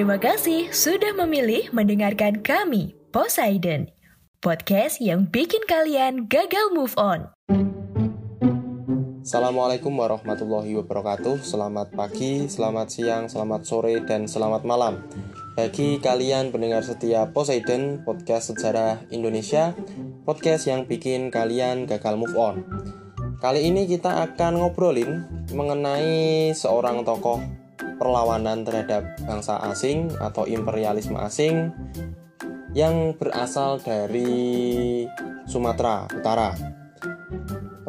Terima kasih sudah memilih mendengarkan kami, Poseidon, podcast yang bikin kalian gagal move on. Assalamualaikum warahmatullahi wabarakatuh. Selamat pagi, selamat siang, selamat sore, dan selamat malam. Bagi kalian pendengar setia Poseidon Podcast Sejarah Indonesia Podcast yang bikin kalian gagal move on. Kali ini kita akan ngobrolin mengenai seorang tokoh perlawanan terhadap bangsa asing atau imperialisme asing yang berasal dari Sumatera Utara.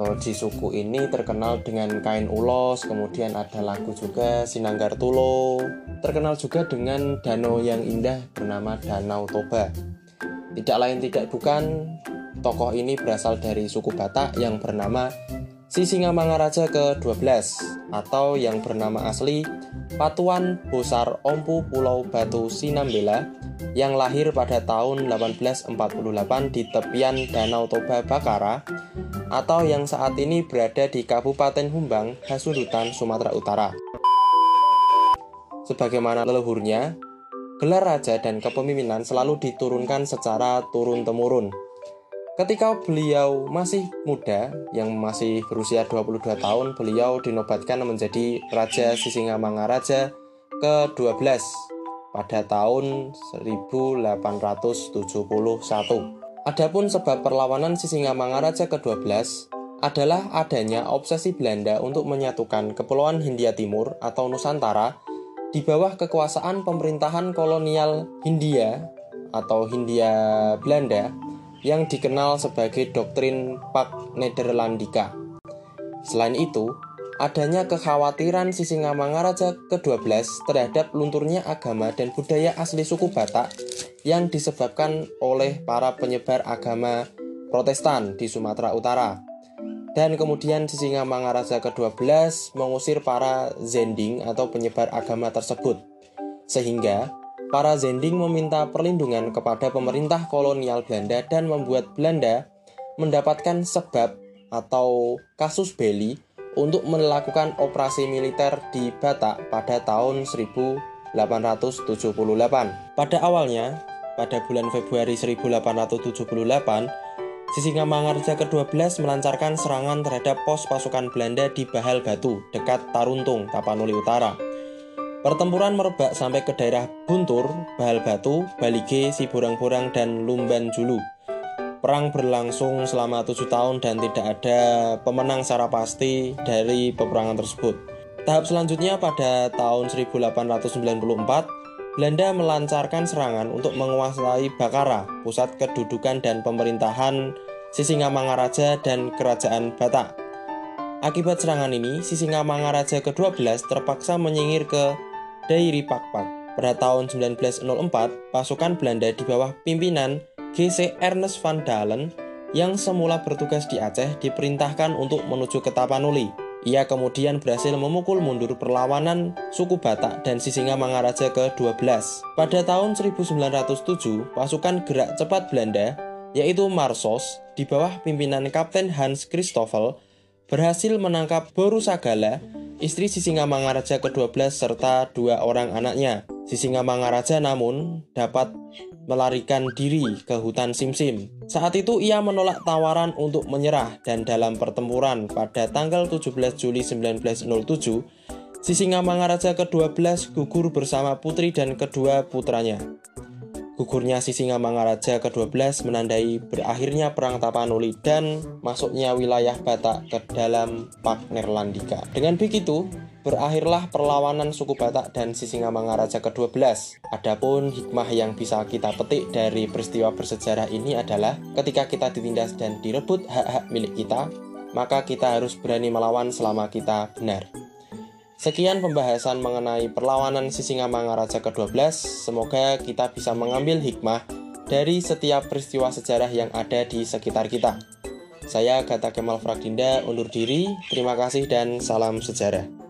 Oh, di suku ini terkenal dengan kain ulos, kemudian ada lagu juga Sinanggar Tulo, terkenal juga dengan danau yang indah bernama Danau Toba. Tidak lain tidak bukan tokoh ini berasal dari suku Batak yang bernama Sisingamangaraja ke-12 atau yang bernama asli Patuan Bosar Ompu Pulau Batu Sinambela yang lahir pada tahun 1848 di tepian Danau Toba Bakara atau yang saat ini berada di Kabupaten Humbang, Hasundutan, Sumatera Utara. Sebagaimana leluhurnya, gelar raja dan kepemimpinan selalu diturunkan secara turun-temurun Ketika beliau masih muda, yang masih berusia 22 tahun, beliau dinobatkan menjadi Raja Sisingamangaraja ke-12 pada tahun 1871. Adapun sebab perlawanan Sisingamangaraja ke-12 adalah adanya obsesi Belanda untuk menyatukan Kepulauan Hindia Timur atau Nusantara di bawah kekuasaan pemerintahan kolonial Hindia atau Hindia Belanda yang dikenal sebagai doktrin Pak Nederlandika. Selain itu, adanya kekhawatiran Sisingamangaraja ke-12 terhadap lunturnya agama dan budaya asli suku Batak yang disebabkan oleh para penyebar agama Protestan di Sumatera Utara. Dan kemudian Sisingamangaraja ke-12 mengusir para Zending atau penyebar agama tersebut. Sehingga para Zending meminta perlindungan kepada pemerintah kolonial Belanda dan membuat Belanda mendapatkan sebab atau kasus beli untuk melakukan operasi militer di Batak pada tahun 1878. Pada awalnya, pada bulan Februari 1878, Sisingamangaraja ke-12 melancarkan serangan terhadap pos pasukan Belanda di Bahal Batu, dekat Taruntung, Tapanuli Utara. Pertempuran merebak sampai ke daerah Buntur, Bahal Batu, Balige, Siborang-borang, dan Lumban Julu. Perang berlangsung selama tujuh tahun dan tidak ada pemenang secara pasti dari peperangan tersebut. Tahap selanjutnya pada tahun 1894, Belanda melancarkan serangan untuk menguasai Bakara, pusat kedudukan dan pemerintahan Sisingamangaraja dan Kerajaan Batak. Akibat serangan ini, Sisingamangaraja ke-12 terpaksa menyingkir ke Dairi Pakpak. Pada tahun 1904, pasukan Belanda di bawah pimpinan GC Ernest van Dalen yang semula bertugas di Aceh diperintahkan untuk menuju ke Tapanuli. Ia kemudian berhasil memukul mundur perlawanan suku Batak dan Sisingamangaraja ke-12. Pada tahun 1907, pasukan gerak cepat Belanda, yaitu Marsos, di bawah pimpinan Kapten Hans Christoffel, berhasil menangkap Borusagala istri Sisingamangaraja ke-12 serta dua orang anaknya. Sisingamangaraja namun dapat melarikan diri ke hutan Simsim. Saat itu ia menolak tawaran untuk menyerah dan dalam pertempuran pada tanggal 17 Juli 1907, Sisingamangaraja ke-12 gugur bersama putri dan kedua putranya. Gugurnya Sisingamangaraja ke-12 menandai berakhirnya Perang Tapanuli dan masuknya wilayah Batak ke dalam Pak Nerlandika. Dengan begitu, berakhirlah perlawanan suku Batak dan Sisingamangaraja ke-12. Adapun hikmah yang bisa kita petik dari peristiwa bersejarah ini adalah ketika kita ditindas dan direbut hak-hak milik kita, maka kita harus berani melawan selama kita benar. Sekian pembahasan mengenai perlawanan Sisingamangaraja ke-12. Semoga kita bisa mengambil hikmah dari setiap peristiwa sejarah yang ada di sekitar kita. Saya Gata Kemal Fragdinda undur diri. Terima kasih dan salam sejarah.